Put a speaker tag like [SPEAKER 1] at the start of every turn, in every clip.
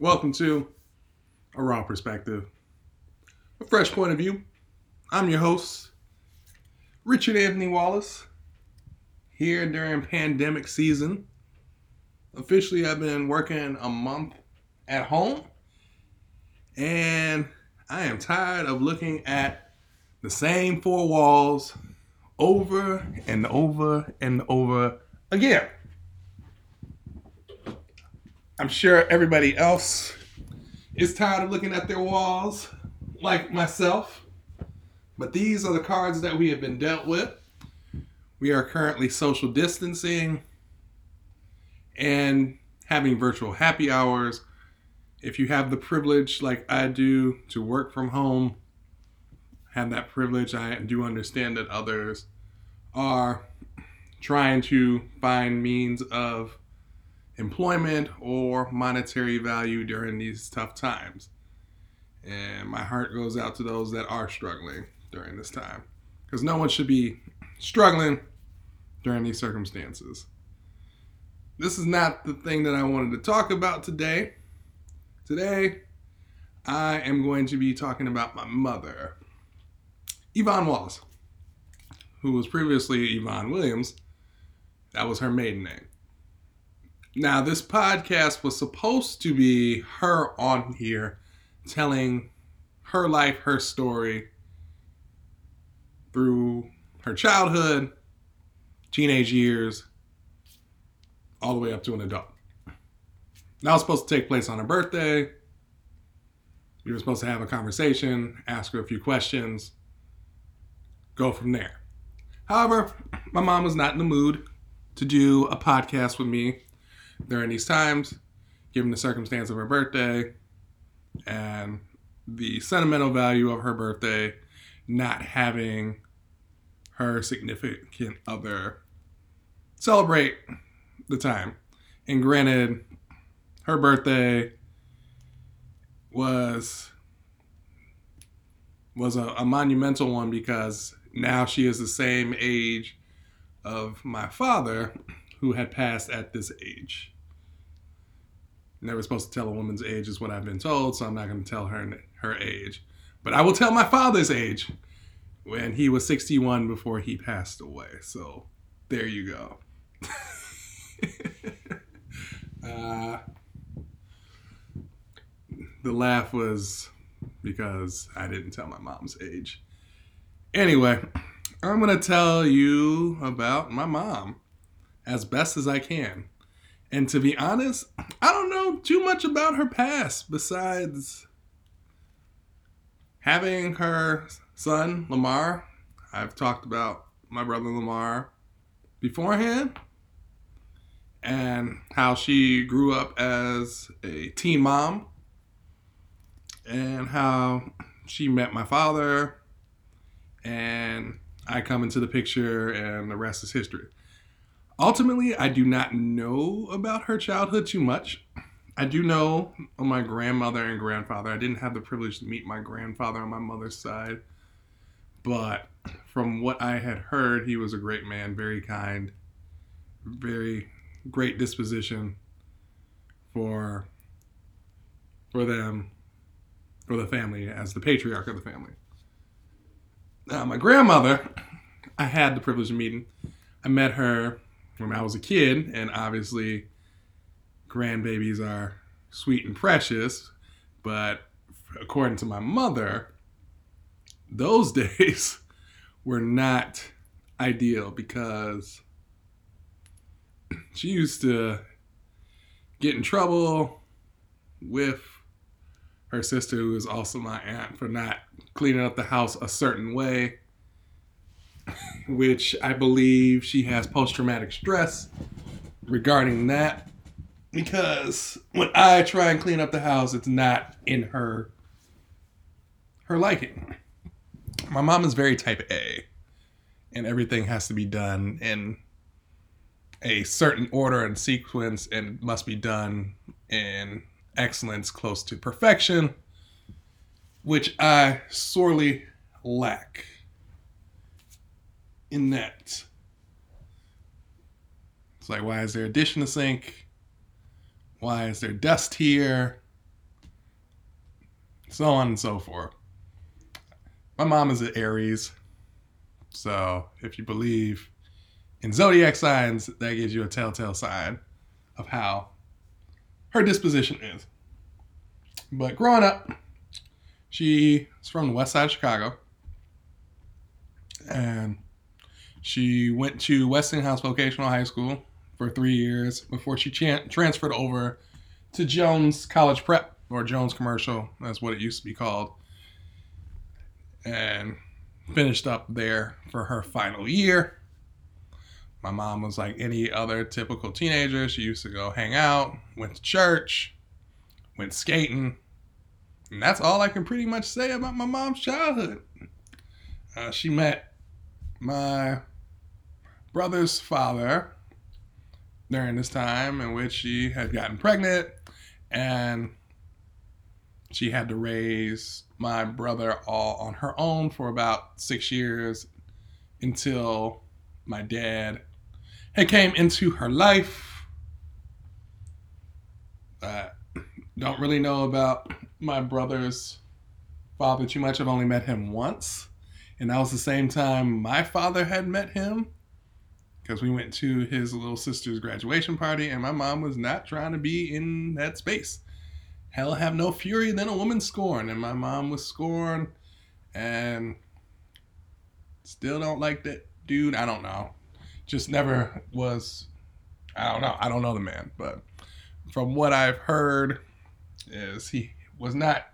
[SPEAKER 1] Welcome to A Raw Perspective, a fresh point of view. I'm your host, Richard Anthony Wallace, here during pandemic season. Officially, I've been working a month at home, and I am tired of looking at the same four walls over and over and over again. I'm sure everybody else is tired of looking at their walls like myself. But these are the cards that we have been dealt with. We are currently social distancing and having virtual happy hours. If you have the privilege, like I do, to work from home, have that privilege, I do understand that others are trying to find means of employment or monetary value during these tough times. And my heart goes out to those that are struggling during this time. Because no one should be struggling during these circumstances. This is not the thing that I wanted to talk about today. Today, I am going to be talking about my mother, Yvonne Wallace, who was previously Yvonne Williams. That was her maiden name. Now, this podcast was supposed to be her on here telling her life, her story through her childhood, teenage years, all the way up to an adult. That was supposed to take place on her birthday. We were supposed to have a conversation, ask her a few questions, go from there. However, my mom was not in the mood to do a podcast with me during these times, given the circumstance of her birthday and the sentimental value of her birthday, not having her significant other celebrate the time. And granted, her birthday was was a, a, monumental one because now she is the same age of my father who had passed at this age never supposed to tell a woman's age, is what I've been told, so I'm not going to tell her her age. But I will tell my father's age when he was 61 before he passed away. So there you go. uh, the laugh was because I didn't tell my mom's age. Anyway, I'm going to tell you about my mom as best as I can. And to be honest, I don't too much about her past besides having her son, Lamar. I've talked about my brother Lamar beforehand and how she grew up as a teen mom and how she met my father and I come into the picture and the rest is history. Ultimately, I do not know about her childhood too much. I do know my grandmother and grandfather. I didn't have the privilege to meet my grandfather on my mother's side, but from what I had heard, he was a great man, very kind, very great disposition for for them, for the family as the patriarch of the family. Now, my grandmother, I had the privilege of meeting. I met her when I was a kid, and obviously, grandbabies are sweet and precious, but according to my mother, those days were not ideal because she used to get in trouble with her sister, who is also my aunt, for not cleaning up the house a certain way which I believe she has post traumatic stress regarding that. Because when I try and clean up the house, it's not in her her liking. My mom is very type A, and everything has to be done in a certain order and sequence, and must be done in excellence close to perfection, which I sorely lack in that. It's like, why is there a dish in the sink? Why is there dust here? so on and so forth. My mom is an Aries, so if you believe in zodiac signs, that gives you a telltale sign of how her disposition is. But growing up, she's from the west side of Chicago. And she went to Westinghouse Vocational High School for three years before she transferred over to Jones College Prep or Jones Commercial, that's what it used to be called, and finished up there for her final year. My mom was like any other typical teenager. She used to go hang out, went to church, went skating. And that's all I can pretty much say about my mom's childhood. Uh, she met my brother's father during this time in which she had gotten pregnant and she had to raise my brother all on her own for about six years until my dad had came into her life. I don't really know about my brother's father too much. I've only met him once. And that was the same time my father had met him because we went to his little sister's graduation party and my mom was not trying to be in that space. Hell have no fury than a woman scorned. And my mom was scorned and still don't like that dude. I don't know just never was. I don't know. I don't know the man, but from what I've heard, is he was not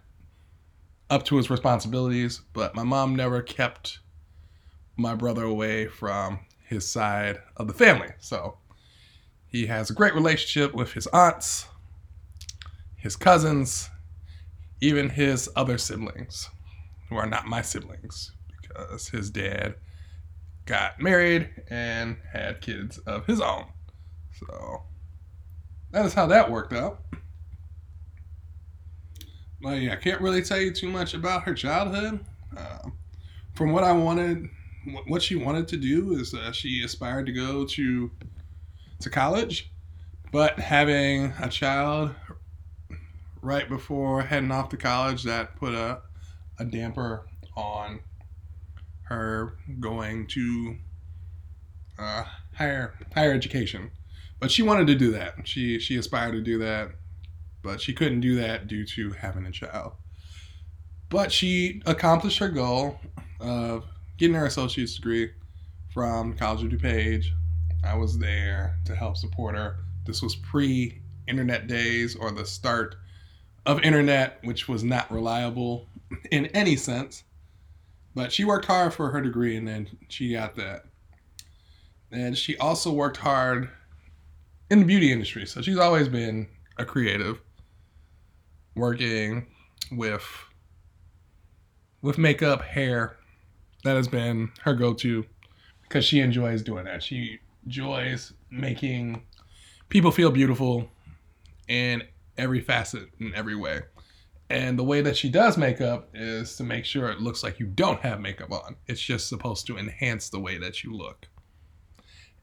[SPEAKER 1] up to his responsibilities. But my mom never kept my brother away from his side of the family. So he has a great relationship with his aunts, his cousins, even his other siblings, who are not my siblings, because his dad got married and had kids of his own. So that is how that worked out. But yeah, I can't really tell you too much about her childhood. Uh, from what I wanted, what she wanted to do is uh, she aspired to go to to college, but having a child right before heading off to college that put a a damper on her going to uh, higher higher education. But she wanted to do that. She she aspired to do that, but she couldn't do that due to having a child. But she accomplished her goal of getting her associate's degree from College of DuPage. I was there to help support her. This was pre internet days or the start of internet, which was not reliable in any sense. But she worked hard for her degree and then she got that. And she also worked hard in the beauty industry. So she's always been a creative, working with with makeup, hair. That has been her go-to because she enjoys doing that. She enjoys making people feel beautiful in every facet in every way. And the way that she does makeup is to make sure it looks like you don't have makeup on. It's just supposed to enhance the way that you look.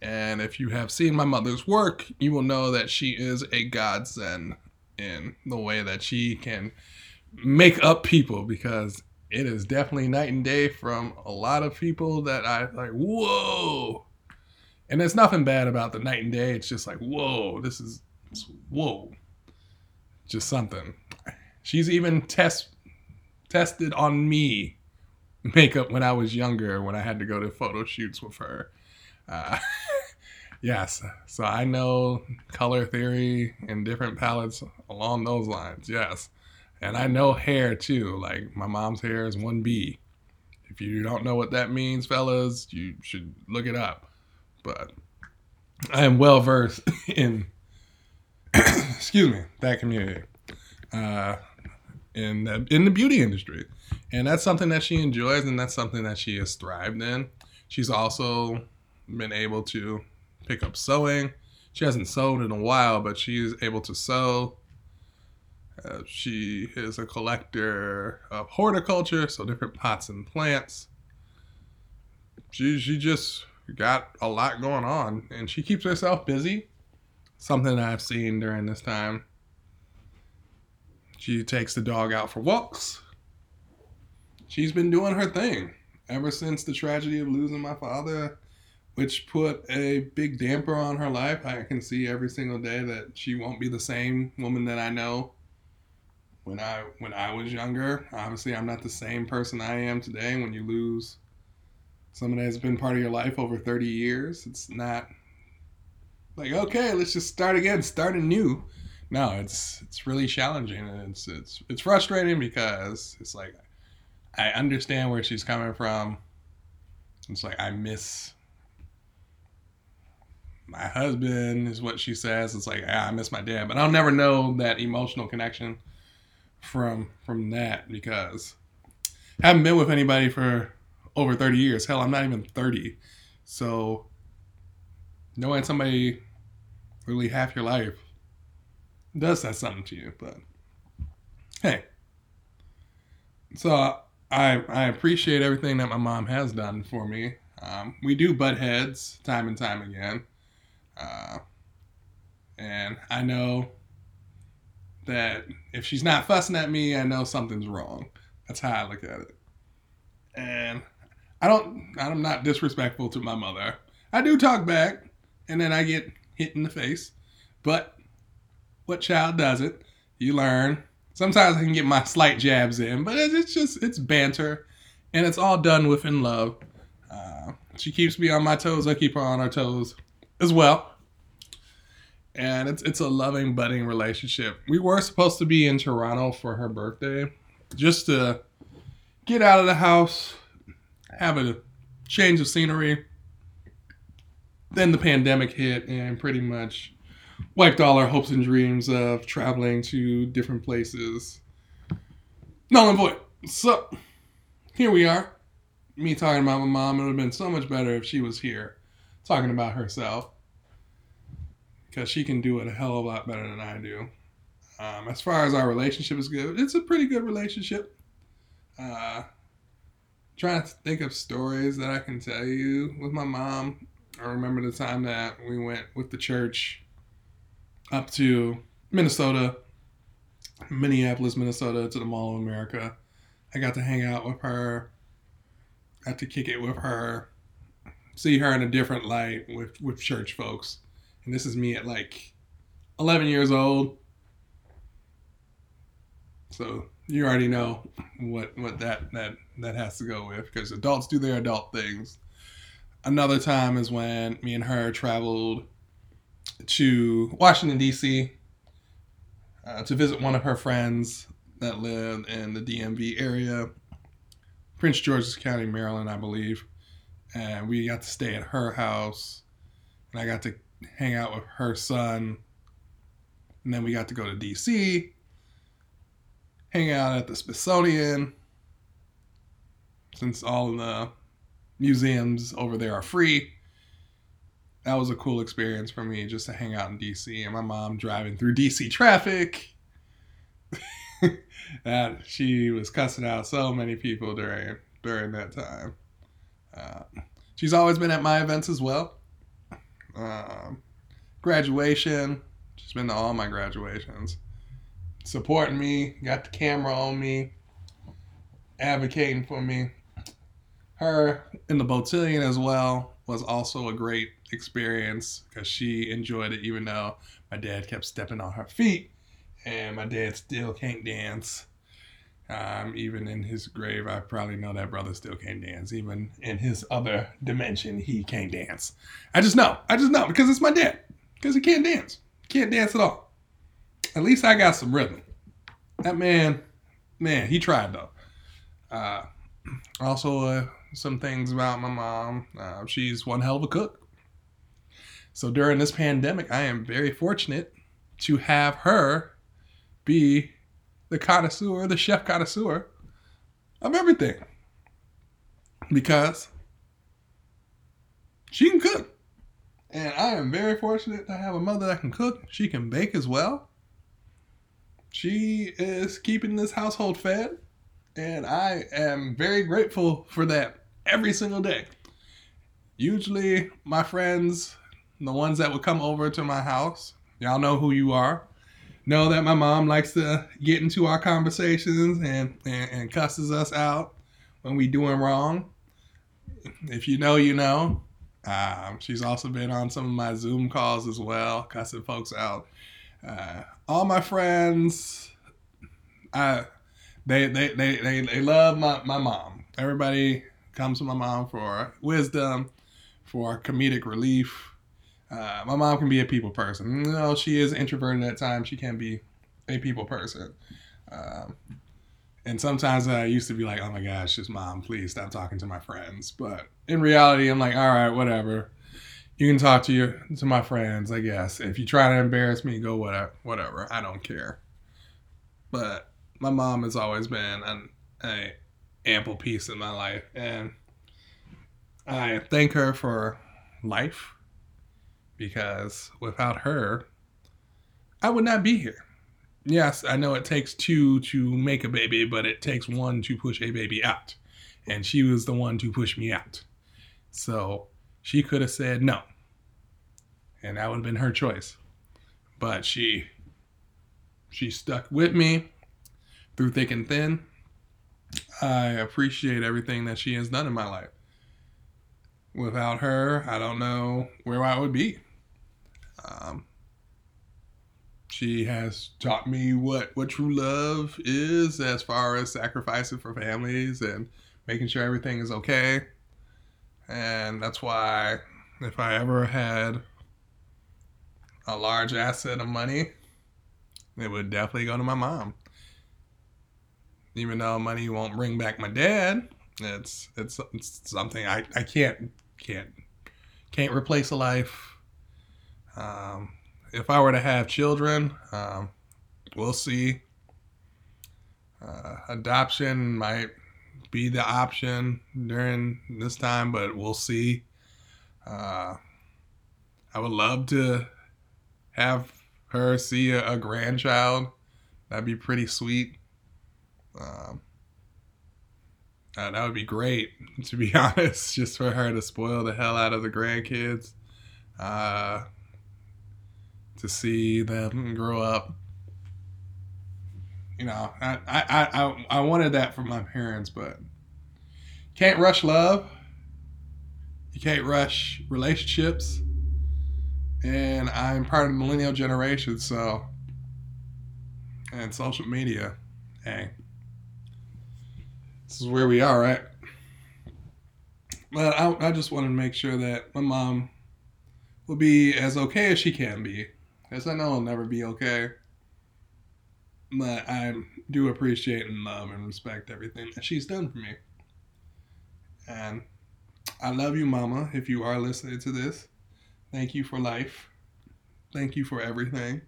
[SPEAKER 1] And if you have seen my mother's work, you will know that she is a godsend in the way that she can make up people because it is definitely night and day from a lot of people that I like, whoa. And there's nothing bad about the night and day. It's just like, whoa, this is, whoa, just something. She's even test tested on me makeup when I was younger when I had to go to photo shoots with her. Uh, yes, so I know color theory and different palettes along those lines. Yes, and I know hair too. Like my mom's hair is one B. If you don't know what that means, fellas, you should look it up. But I am well versed in excuse me that community. Uh, in the, in the beauty industry, and that's something that she enjoys, and that's something that she has thrived in. She's also been able to pick up sewing. She hasn't sewed in a while, but she's able to sew. Uh, she is a collector of horticulture, so different pots and plants. She she just got a lot going on, and she keeps herself busy. Something I've seen during this time she takes the dog out for walks. she's been doing her thing ever since the tragedy of losing my father, which put a big damper on her life. I can see every single day that she won't be the same woman that I know when I when I was younger. Obviously, I'm not the same person I am today. When you lose someone that's been part of your life over 30 years, it's not like okay, let's just start again, start anew. No, it's it's really challenging it's it's it's frustrating because it's like I understand where she's coming from. It's like I miss my husband is what she says. It's like ah, I miss my dad, but I'll never know that emotional connection from from that because I haven't been with anybody for over 30 years. Hell, I'm not even 30. So knowing somebody really half your life does that something to you. But hey, so I I appreciate everything that my mom has done for me. Um, we do butt heads time and time again, uh, and I know that if she's not fussing at me, I know something's wrong. That's how I look at it. And I don't, I'm not disrespectful to my mother. I do talk back, and then I get hit in the face. But what child doesn't? You learn. Sometimes I can get my slight jabs in, but it's just it's banter, and it's all done within love. Uh, she keeps me on my toes. I keep her on her toes as well and it's it's a loving budding relationship. We were supposed to be in Toronto for her birthday, just to get out of the house, have a change of scenery. Then the pandemic hit and pretty much wiped all our hopes and dreams of traveling to different places. Null and void. So here we are. Me talking about my mom. It would have been so much better if she was here talking about herself because she can do it a hell of a lot better than I do. Um, as far as our relationship is good, it's a pretty good relationship. Uh, trying to think of stories that I can tell you with my mom. I remember the time that we went with the church up to Minnesota, Minneapolis, Minnesota, to the Mall of America. I got to hang out with her, got to kick it with her, see her in a different light with, with church folks and this is me at like 11 years old. So you already know what what that that that has to go with because adults do their adult things. Another time is when me and her traveled to Washington D.C. Uh, to visit one of her friends that lived in the DMV area, Prince George's County, Maryland, I believe. And we got to stay at her house, and I got to hang out with her son. And then we got to go to DC, hang out at the Smithsonian, since all the museums over there are free. That was a cool experience for me just to hang out in DC and my mom driving through DC traffic. that she was cussing out so many people during during that time. Uh, she's always been at my events as well. Um, graduation, she's been to all my graduations. Supporting me, got the camera on me, advocating for me. Her in the Cotillion as well was also a great experience because she enjoyed it, even though my dad kept stepping on her feet and my dad still can't dance. Um, even in his grave, I probably know that brother still can't dance. Even in his other dimension, he can't dance. I just know. I just know because it's my dad. Because he can't dance. Can't dance at all. At least I got some rhythm. That man, man, he tried though. Uh, also, uh, some things about my mom. Uh, she's one hell of a cook. So during this pandemic, I am very fortunate to have her be the connoisseur, the chef connoisseur of everything. Because she can cook. And I am very fortunate to have a mother that can cook. She can bake as well. She is keeping this household fed. And I am very grateful for that every single day. Usually, my friends, the ones that would come over to my house, y'all know who you are know that my mom likes to get into our conversations and, and, and cusses us out when we doing wrong. If you know, you know. Um, she's also been on some of my Zoom calls as well, cussing folks out. Uh, all my friends, I, they, they, they, they, they love my, my mom. Everybody comes to my mom for wisdom, for comedic relief. Uh, my mom can be a people person. No, she is introverted at times. She can be a people person. Um, and sometimes I used to be like, oh my gosh, just mom, please stop talking to my friends. But in reality, I'm like, all right, whatever. You can talk to your to my friends, I guess. If you try to embarrass me, go whatever. Whatever. I don't care. But my mom has always been an a ample piece in my life, and I thank her for life because without her, I would not be here. Yes, I know it takes two to make a baby, but it takes one to push a baby out. And she was the one to push me out. So she could have said no. And that would have been her choice. But she she stuck with me through thick and thin. I appreciate everything that she has done in my life. Without her, I don't know where I would be. Um, she has taught me what what true love is as far as sacrificing for families and making sure everything is okay. And that's why if I ever had a large asset of money, it would definitely go to my mom. Even though money won't bring back my dad, it's it's, it's something I, I can't can't can't replace a life. Um, if I were to have children, um, we'll see. Uh, adoption might be the option during this time, but we'll see. Uh, I would love to have her see a, a grandchild. That'd be pretty sweet. Um, uh, that would be great, to be honest, just for her to spoil the hell out of the grandkids. Uh, to see them grow up. You know, I, I, I, I wanted that for my parents, but can't rush love. You can't rush relationships. And I'm part of the millennial generation, so and social media. Hey. This is where we are, right? But I, I just wanted to make sure that my mom will be as okay as she can be because I know I'll never be okay. But I do appreciate and love and respect everything that she's done for me. And I love you, Mama, if you are listening to this. Thank you for life. Thank you for everything.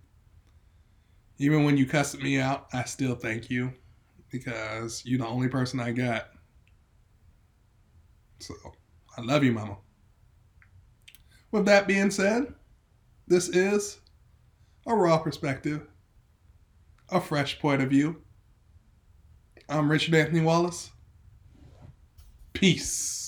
[SPEAKER 1] Even when you cussed me out, I still thank you because you're the only person I got. So I love you, Mama. With that being said, this is a raw perspective, a fresh point of view. I'm Richard Anthony Wallace. Peace.